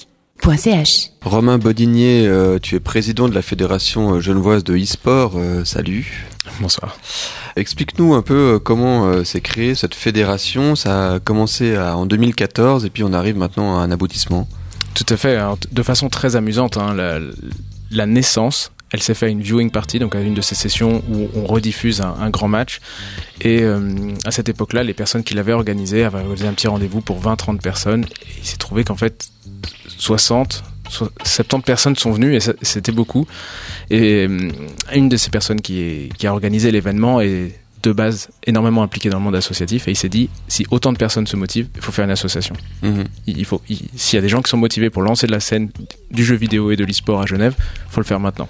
radiovostok.ch. Romain Bodinier, euh, tu es président de la Fédération euh, genevoise de e-sport. Euh, salut. Bonsoir. Explique-nous un peu comment euh, s'est créée cette fédération. Ça a commencé à- en 2014 et puis on arrive maintenant à un aboutissement. Tout à fait. Alors, de façon très amusante, hein, la, la naissance, elle s'est fait à une viewing party, donc à une de ces sessions où on rediffuse un, un grand match. Et euh, à cette époque-là, les personnes qui l'avaient organisé avaient organisé un petit rendez-vous pour 20-30 personnes. Et il s'est trouvé qu'en fait, 60, so- 70 personnes sont venues et c'était beaucoup. Et euh, une de ces personnes qui, est- qui a organisé l'événement est de base énormément impliquée dans le monde associatif et il s'est dit si autant de personnes se motivent, il faut faire une association. Mhm. Il il faut, il- s'il y a des gens qui sont motivés pour lancer de la scène du jeu vidéo et de l'e-sport à Genève, faut le faire maintenant.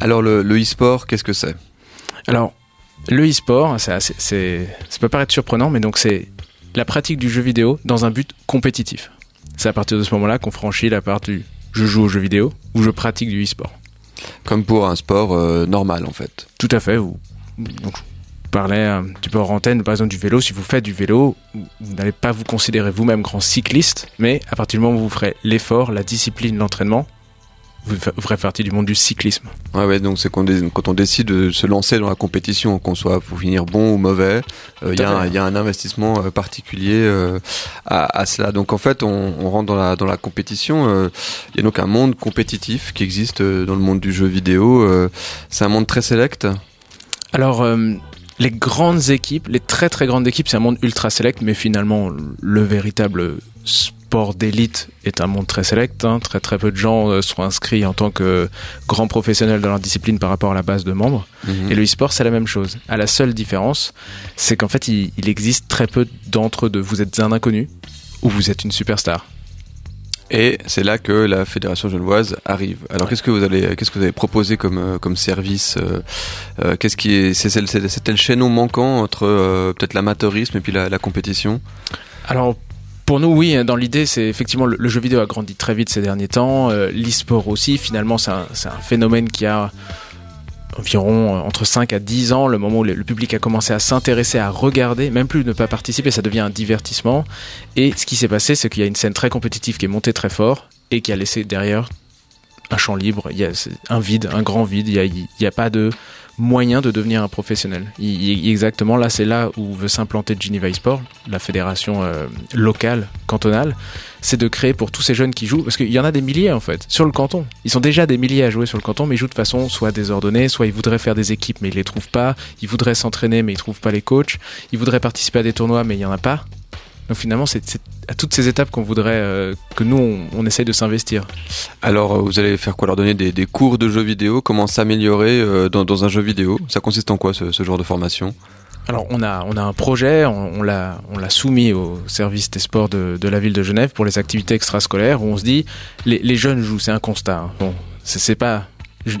Alors le, le e-sport, qu'est-ce que c'est? Alors, le e-sport, c'est- ça peut paraître surprenant, mais donc c'est la pratique du jeu vidéo dans un but compétitif. C'est à partir de ce moment-là qu'on franchit la part du je joue au jeu vidéo ou je pratique du e-sport. Comme pour un sport euh, normal en fait. Tout à fait. Vous, donc, je parlais un petit peu hors antenne, par exemple, du vélo. Si vous faites du vélo, vous n'allez pas vous considérer vous-même grand cycliste, mais à partir du moment où vous ferez l'effort, la discipline, l'entraînement, ferez partie du monde du cyclisme. Ouais, ouais, donc c'est quand on décide de se lancer dans la compétition, qu'on soit pour finir bon ou mauvais, euh, il y, a un- fait. il y a un investissement euh, particulier euh, à, à cela. Donc en fait, on, on rentre dans la, dans la compétition. Il y a donc un monde compétitif qui existe dans le monde du jeu vidéo. c'est un monde très sélect. Alors, les grandes équipes, les très très grandes équipes, c'est un monde ultra select, mais finalement, le véritable sport d'élite est un monde très select. hein. Très très peu de gens euh, sont inscrits en tant que grands professionnels dans leur discipline par rapport à la base de membres. Mhm. Et le e-sport, c'est la même chose. À la seule différence, c'est qu'en fait, il, il existe très peu d'entre deux. Vous êtes un inconnu ou vous êtes une superstar. Et c'est là que la fédération genevoise arrive. Alors Ouais. qu'est-ce que vous allez, qu'est-ce que vous avez proposé comme euh, comme service euh, euh, Qu'est-ce qui est, c'est c'est- c'est- le chaînon manquant entre euh, peut-être l'amateurisme et puis la, la compétition? Alors, pour nous, oui, dans l'idée, c'est effectivement le, jeu vidéo a grandi très vite ces derniers temps. Euh, L'e-sport aussi, finalement, c'est un, phénomène qui a environ euh, entre 5 à 10 ans, le moment où le public a commencé à s'intéresser, à regarder, même plus ne pas participer, ça devient un divertissement. Et ce qui s'est passé, c'est qu'il y a une scène très compétitive qui est montée très fort et qui a laissé derrière un champ libre, il y a un vide, un grand vide, il n'y a, y a pas de moyen de devenir un professionnel. Exactement, là, c'est là où veut s'implanter Geneva eSport, la fédération euh, locale, cantonale, c'est de créer pour tous ces jeunes qui jouent, parce qu'il y en a des milliers en fait, sur le canton. Ils sont déjà des milliers à jouer sur le canton, mais ils jouent de façon soit désordonnée, soit ils voudraient faire des équipes, mais ils les trouvent pas, ils voudraient s'entraîner, mais ils trouvent pas les coachs, ils voudraient participer à des tournois, mais il y en a pas. Donc finalement, c'est à toutes ces étapes qu'on voudrait euh, que nous, on, on essaye de s'investir. Alors euh, vous allez faire quoi? Leur donner des, des cours de jeux vidéo? Comment s'améliorer euh, dans, dans un jeu vidéo? Ça consiste en quoi ce, ce genre de formation? Alors on a on a un projet, on, on l'a on l'a soumis au service des sports de, de la ville de Genève pour les activités extrascolaires où on se dit les, les jeunes jouent, c'est un constat. hein. Bon, c'est pas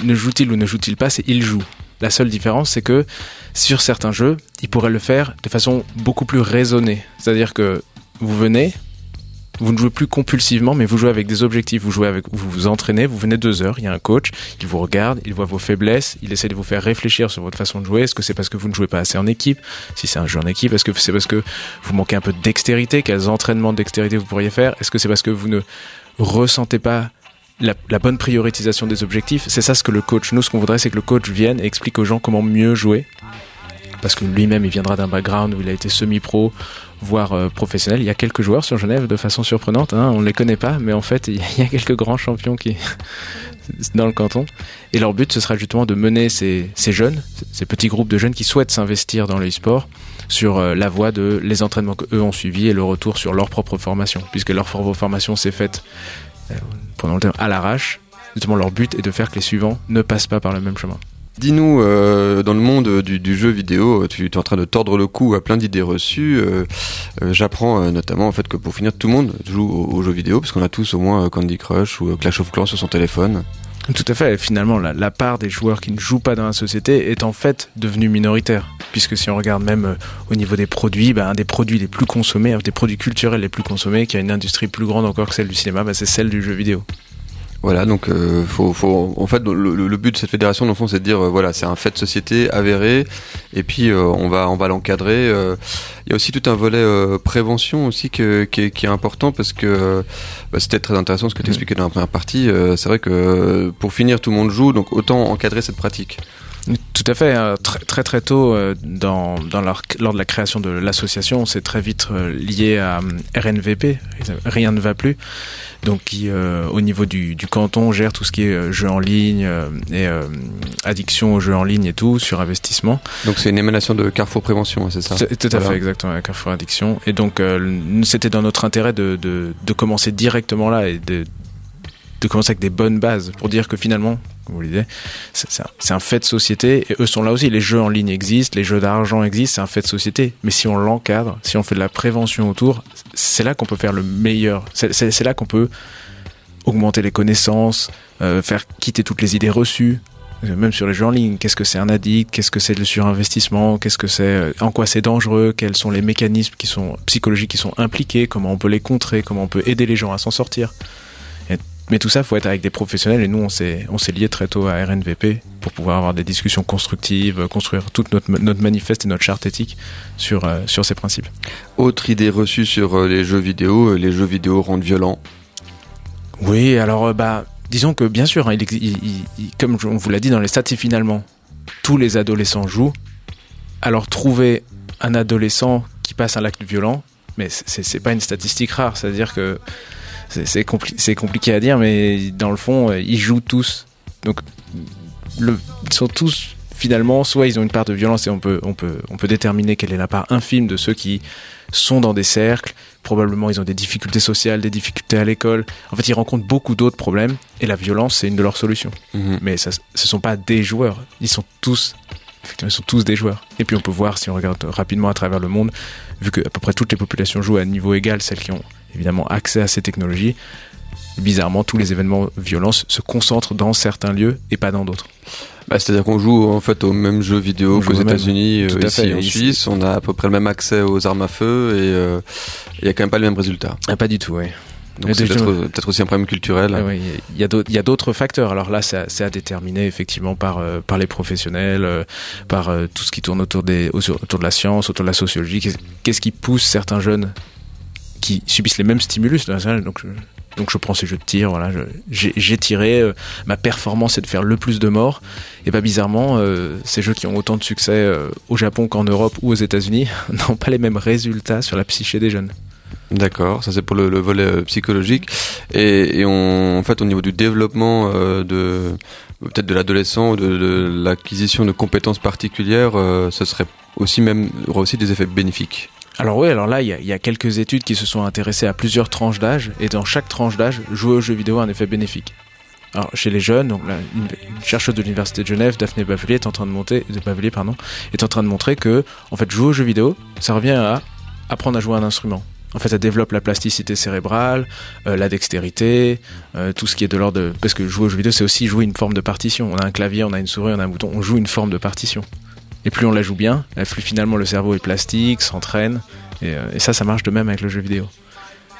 ne joue-t-il ou ne joue-t-il pas, c'est ils jouent. La seule différence, c'est que sur certains jeux, ils pourraient le faire de façon beaucoup plus raisonnée. C'est-à-dire que vous venez, vous ne jouez plus compulsivement, mais vous jouez avec des objectifs. Vous jouez avec, vous vous entraînez, vous venez deux heures, il y a un coach, il vous regarde, il voit vos faiblesses, il essaie de vous faire réfléchir sur votre façon de jouer. Est-ce que c'est parce que vous ne jouez pas assez en équipe? Si c'est un jeu en équipe, est-ce que c'est parce que vous manquez un peu de dextérité? Quels entraînements de dextérité vous pourriez faire? Est-ce que c'est parce que vous ne ressentez pas la, la bonne prioritisation des objectifs C'est ça ce que le coach, nous ce qu'on voudrait, c'est que le coach vienne et explique aux gens comment mieux jouer. Parce que lui-même, il viendra d'un background où il a été semi-pro, voire euh, professionnel. Il y a quelques joueurs sur Genève de façon surprenante, hein, on ne les connaît pas, mais en fait, il y a- quelques grands champions qui dans le canton. Et leur but, ce sera justement de mener ces, ces jeunes, ces petits groupes de jeunes qui souhaitent s'investir dans le e-sport sur euh, la voie de les entraînements qu'eux ont suivis et le retour sur leur propre formation, puisque leur formation s'est faite pendant le temps à l'arrache. Justement, leur but est de faire que les suivants ne passent pas par le même chemin. Dis-nous, euh, dans le monde du, jeu vidéo, tu, es en train de tordre le cou à plein d'idées reçues. euh, euh, J'apprends notamment en fait que pour finir, tout le monde joue aux, aux jeux vidéo, parce qu'on a tous au moins Candy Crush ou Clash of Clans sur son téléphone. Tout à fait. Finalement, la, part des joueurs qui ne jouent pas dans la société est en fait devenue minoritaire. Puisque si on regarde même euh, au niveau des produits, ben, un des produits les plus consommés, un des produits culturels les plus consommés, qui a une industrie plus grande encore que celle du cinéma, ben, c'est celle du jeu vidéo. Voilà, donc euh, faut, faut, en fait, le, le, but de cette fédération, dans le fond, c'est de dire, euh, voilà, c'est un fait de société avéré, et puis euh, on va, on va l'encadrer. Il y a aussi tout un volet prévention aussi que, qui, est, qui est important parce que bah, c'était très intéressant ce que tu expliquais dans la première partie. c'est vrai que pour finir, tout le monde joue, donc autant encadrer cette pratique. Tout à fait. Hein. Très, très très tôt, dans, dans leur, lors de la création de l'association, c'est très vite lié à RNVP. Rien ne va plus donc qui euh, au niveau du, du, canton gère tout ce qui est euh, jeux en ligne euh, et addiction aux jeux en ligne et tout sur investissement. Donc c'est une émanation de Carrefour Prévention, c'est ça? Tout à fait, exactement, Carrefour Addiction. Et donc c'était dans notre intérêt de, de, de commencer directement là et de de commencer avec des bonnes bases pour dire que finalement, comme vous disiez, c'est un, fait de société et eux sont là aussi. Les jeux en ligne existent, les jeux d'argent existent, c'est un fait de société. Mais si on l'encadre, si on fait de la prévention autour, c'est là qu'on peut faire le meilleur. C'est là qu'on peut augmenter les connaissances, euh, faire quitter toutes les idées reçues, même sur les jeux en ligne. Qu'est-ce que c'est un addict Qu'est-ce que c'est le surinvestissement Qu'est-ce que c'est euh, En quoi c'est dangereux Quels sont les mécanismes qui sont psychologiques qui sont impliqués Comment on peut les contrer Comment on peut aider les gens à s'en sortir mais tout ça, faut être avec des professionnels et nous, on s'est, on s'est lié très tôt à RNVP pour pouvoir avoir des discussions constructives, construire toute notre, notre manifeste et notre charte éthique sur, euh, sur ces principes. Autre idée reçue sur euh, les jeux vidéo, euh, les jeux vidéo rendent violents. Oui, alors, bah, disons que bien sûr, hein, il, comme on vous l'a dit dans les stats, finalement tous les adolescents jouent. Alors, trouver un adolescent qui passe un acte violent, mais c'est pas une statistique rare, c'est-à-dire que c'est compliqué à dire, mais dans le fond, euh, ils jouent tous. Donc, le, ils sont tous finalement, soit ils ont une part de violence et on peut, on peut, on peut déterminer quelle est la part infime de ceux qui sont dans des cercles. Probablement, ils ont des difficultés sociales, des difficultés à l'école. En fait, ils rencontrent beaucoup d'autres problèmes et la violence, c'est une de leurs solutions. Mhm. Mais ça, ce sont pas des joueurs. Ils sont tous, effectivement, ils sont tous des joueurs. Et puis, on peut voir, si on regarde rapidement à travers le monde, vu que à peu près toutes les populations jouent à niveau égal, celles qui ont évidemment accès à ces technologies. Bizarrement, tous les événements violents se concentrent dans certains lieux et pas dans d'autres. Bah, C'est-à-dire qu'on joue en fait au même jeu vidéo qu'aux États-Unis, euh, ici en Suisse. On a à peu près le même accès aux armes à feu et euh, il n'y a quand même pas le même résultat. Ah, pas du tout, oui. Donc c'est peut-être aussi un problème culturel. Il y a d'autres facteurs. Alors là, c'est à, déterminer effectivement par euh, par les professionnels, par tout ce qui tourne autour des autour de la science, autour de la sociologie. Qu'est-ce qui pousse certains jeunes qui subissent les mêmes stimulus. Donc, je, donc je prends ces jeux de tir. Voilà, j'ai tiré. Euh, ma performance est de faire le plus de morts. Et pas bizarrement, euh, ces jeux qui ont autant de succès euh, au Japon qu'en Europe ou aux États-Unis n'ont pas les mêmes résultats sur la psyché des jeunes. D'accord, ça c'est pour le, volet psychologique. Et, en fait, au niveau du développement de peut-être de l'adolescent ou de, l'acquisition de compétences particulières, ce serait aussi même aussi des effets bénéfiques. Alors oui, alors là, il y, a, quelques études qui se sont intéressées à plusieurs tranches d'âge, et dans chaque tranche d'âge, jouer aux jeux vidéo a un effet bénéfique. Alors chez les jeunes, donc une, chercheuse de l'université de Genève, Daphné Bavelier, est en train de monter, de Bavelier, pardon, est en train de montrer que, en fait, jouer aux jeux vidéo, ça revient à apprendre à jouer un instrument. En fait, ça développe la plasticité cérébrale, euh, la dextérité, euh, tout ce qui est de l'ordre de... Parce que jouer aux jeux vidéo, c'est aussi jouer une forme de partition. On a un clavier, on a une souris, on a un bouton, on joue une forme de partition. Et plus on la joue bien, plus finalement le cerveau est plastique, s'entraîne. Euh, et, ça, ça marche de même avec le jeu vidéo.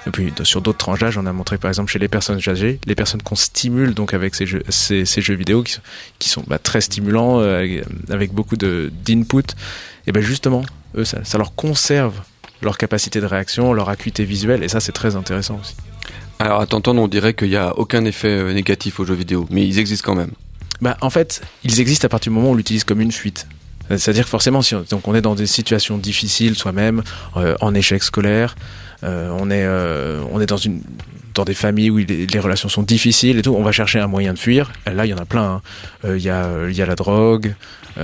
Et puis sur d'autres tranches d'âge, on a montré par exemple chez les personnes âgées, les personnes qu'on stimule donc avec ces jeux, ces, jeux vidéo qui, qui sont bah, très stimulants, euh, avec beaucoup d'input, et ben justement, eux, ça, ça, leur conserve leur capacité de réaction, leur acuité visuelle, et ça c'est très intéressant aussi. Alors à t'entendre, on dirait qu'il n'y a aucun effet euh, négatif aux jeux vidéo, mais ils existent quand même. Bah, en fait, ils existent à partir du moment où on l'utilise comme une fuite. C'est-à-dire que forcément, si on, donc on est dans des situations difficiles soi-même, euh, en échec scolaire, euh, on est euh, on est dans une dans des familles où les, relations sont difficiles et tout, on va chercher un moyen de fuir. Là, il y en a plein. Hein. Il y a y a la drogue.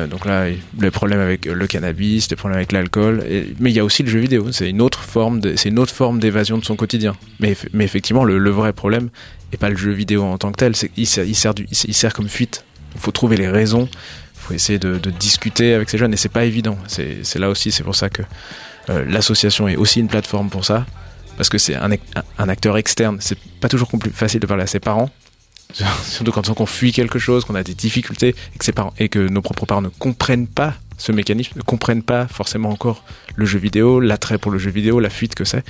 donc là, les problèmes avec le cannabis, les problèmes avec l'alcool. Mais il y a aussi le jeu vidéo. C'est une autre forme c'est une d'évasion de son quotidien. Mais mais effectivement, le, le vrai problème est pas le jeu vidéo en tant que tel. Il sert il sert, du, il sert comme fuite. Il faut trouver les raisons faut essayer de, discuter avec ces jeunes et c'est pas évident. C'est là aussi, c'est pour ça que euh, l'association est aussi une plateforme pour ça, parce que c'est un, acteur externe. C'est pas toujours facile de parler à ses parents, surtout quand on fuit quelque chose, qu'on a des difficultés et que, et que nos propres parents ne comprennent pas ce mécanisme, ne comprennent pas forcément encore le jeu vidéo, l'attrait pour le jeu vidéo, la fuite que c'est.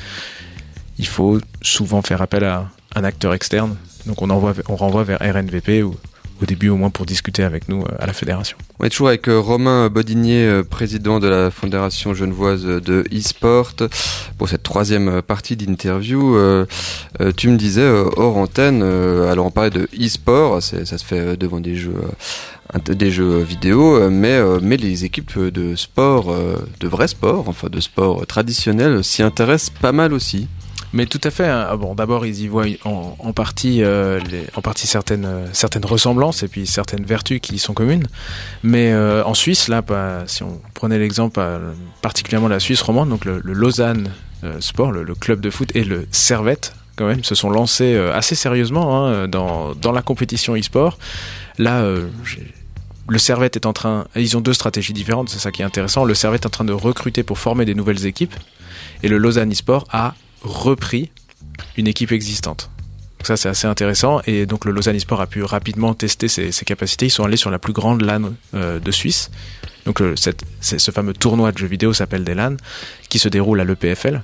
Il faut souvent faire appel à un acteur externe. Donc on, envoie, on renvoie vers RNVP ou au début au moins pour discuter avec nous à la fédération. On est toujours avec Romain Bodinier, président de la Fédération genevoise de e-sport, pour cette troisième partie d'interview. tu me disais hors antenne, alors on parlait de e-sport, ça se fait devant des jeux des jeux vidéo, mais, mais les équipes de sport, de vrai sport, enfin de sport traditionnel, s'y intéressent pas mal aussi. Mais tout à fait. Hein. Ah bon, d'abord, ils y voient en, partie, euh, en partie certaines, euh, certaines ressemblances et puis certaines vertus qui sont communes. Mais euh, en Suisse, là, pas, si on prenait l'exemple particulièrement la Suisse romande, donc le, Lausanne Sport, le, club de foot et le Servette, quand même, se sont lancés assez sérieusement hein, dans, dans la compétition e-sport. Là, le Servette est en train, ils ont deux stratégies différentes, c'est ça qui est intéressant. Le Servette est en train de recruter pour former des nouvelles équipes et le Lausanne e-sport a repris une équipe existante. Donc ça c'est assez intéressant et donc le Lausanne Sport a pu rapidement tester ses, capacités. Ils sont allés sur la plus grande LAN euh, de Suisse. Donc cette, ce fameux tournoi de jeux vidéo s'appelle des LAN qui se déroule à l'EPFL.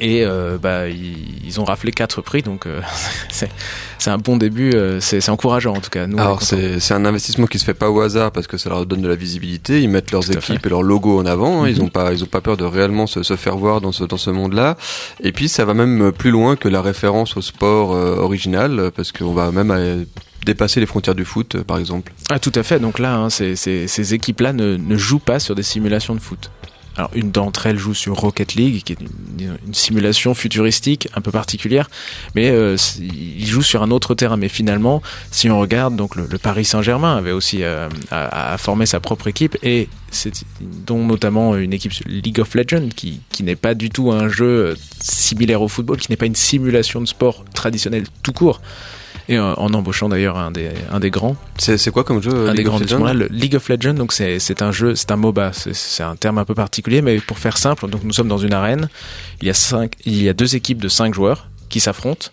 Et euh, bah, ils, ont raflé quatre prix, donc euh, c'est un bon début, euh, c'est encourageant en tout cas. Nous, Alors c'est un investissement qui se fait pas au hasard parce que ça leur donne de la visibilité. Ils mettent leurs équipes et leurs logos en avant. Hein. Ils mhm. ont pas, ils ont pas peur de réellement se, se faire voir dans ce dans ce monde-là. Et puis ça va même plus loin que la référence au sport original parce qu'on va même dépasser les frontières du foot, par exemple. Ah tout à fait. Donc là, hein, ces, ces, ces équipes-là ne, ne jouent pas sur des simulations de foot. Alors une d'entre elles joue sur Rocket League, qui est une, simulation futuristique un peu particulière, mais euh, il joue sur un autre terrain. Mais finalement, si on regarde, donc le, Paris Saint-Germain avait aussi euh, a, formé sa propre équipe et dont notamment une équipe League of Legends qui, qui n'est pas du tout un jeu similaire au football, qui n'est pas une simulation de sport traditionnelle tout court et en, embauchant d'ailleurs un des, un des grands. C'est quoi comme jeu Un des grands de League of Legends, donc c'est un jeu, c'est un MOBA, c'est un terme un peu particulier, mais pour faire simple, donc nous sommes dans une arène, il y a, cinq, il y a deux équipes de cinq joueurs qui s'affrontent,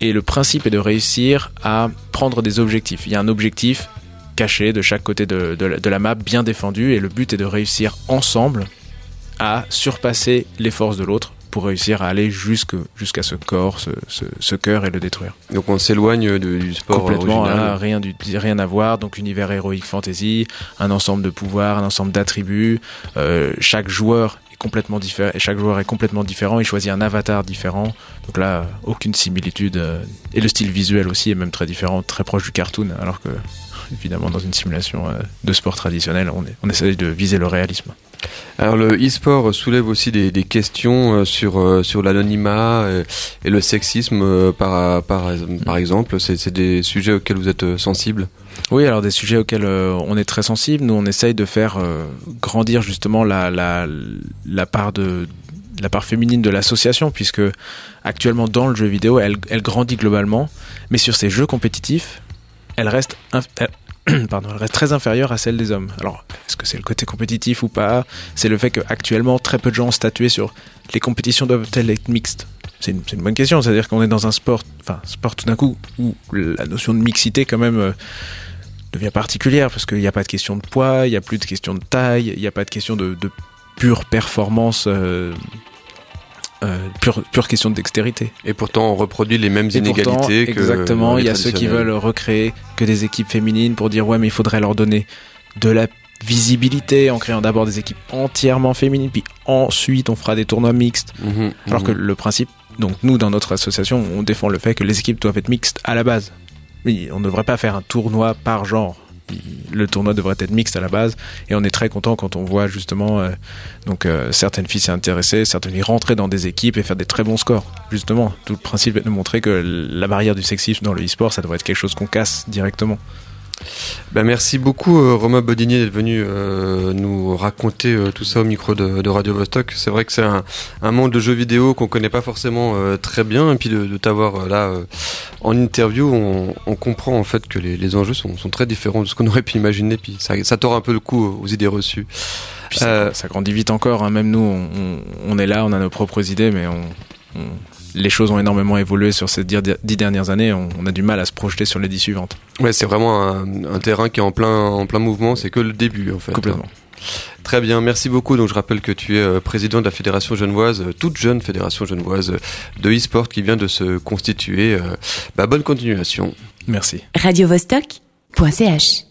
et le principe est de réussir à prendre des objectifs. Il y a un objectif caché de chaque côté de, de, de la map, bien défendu, et le but est de réussir ensemble à surpasser les forces de l'autre pour réussir à aller jusque jusqu'à ce corps, ce, ce, ce, cœur et le détruire. Donc on s'éloigne du sport complètement, original. rien du rien à voir. Donc univers héroïque fantasy, un ensemble de pouvoirs, un ensemble d'attributs. Euh, chaque joueur est complètement différent. Et chaque joueur est complètement différent. Il choisit un avatar différent. Donc là, aucune similitude. Euh, et le style visuel aussi est même très différent, très proche du cartoon, alors que évidemment dans une simulation euh, de sport traditionnel, on, est, on essaie de viser le réalisme. Alors le e-sport soulève aussi des, des questions euh, sur euh, sur l'anonymat et, le sexisme par par par exemple. C'est des sujets auxquels vous êtes sensible? Oui, alors des sujets auxquels on est très sensible. Nous, on essaye de faire grandir justement la la la part de la part féminine de l'association, puisque actuellement dans le jeu vidéo, elle, elle grandit globalement, mais sur ces jeux compétitifs, elle reste, très inférieure à celle des hommes. Alors, est-ce que c'est le côté compétitif ou pas? C'est le fait qu'actuellement, très peu de gens ont statué sur les compétitions doivent-elles être mixtes? C'est une, bonne question. C'est-à-dire qu'on est dans un sport, enfin, sport tout d'un coup, où la notion de mixité, quand même, euh, devient particulière, parce qu'il n'y a pas de question de poids, il n'y a plus de question de taille, il n'y a pas de question de, de pure performance. Euh, euh, pure, pure question de dextérité. Et pourtant, on reproduit les mêmes inégalités. que exactement, il y a ceux qui veulent recréer que des équipes féminines pour dire ouais, mais il faudrait leur donner de la visibilité en créant d'abord des équipes entièrement féminines, puis ensuite on fera des tournois mixtes. Mhm, Alors que mhm. le principe, donc nous dans notre association, on défend le fait que les équipes doivent être mixtes à la base. Mais on ne devrait pas faire un tournoi par genre le tournoi devrait être mixte à la base et on est très content quand on voit justement euh, donc euh, certaines filles s'y intéresser, certaines filles rentrer dans des équipes et faire des très bons scores. Justement, tout le principe est de montrer que la barrière du sexisme dans le e-sport, ça devrait être quelque chose qu'on casse directement. Ben merci beaucoup euh, Romain Bodinier d'être venu euh, nous raconter euh, tout ça au micro de, de Radio Vostok. C'est vrai que c'est un, un, monde de jeux vidéo qu'on connaît pas forcément très bien et puis de, de t'avoir là en interview, on, on, comprend en fait que les, les enjeux sont, sont, très différents de ce qu'on aurait pu imaginer. Puis ça, ça tord un peu le coup aux idées reçues. Ça, ça, grandit vite encore. Hein. Même nous, on, on, est là, on a nos propres idées, mais on les choses ont énormément évolué sur ces dix dernières années. On, a du mal à se projeter sur les dix suivantes. Ouais, c'est vraiment un, terrain qui est en plein, en plein mouvement. C'est que le début, en fait. Hein. Complètement. Très bien, merci beaucoup. Donc je rappelle que tu es euh, président de la Fédération genevoise, euh, toute jeune Fédération genevoise euh, de e-sport qui vient de se constituer. Bah, bonne continuation. Merci. Radio -Vostok .ch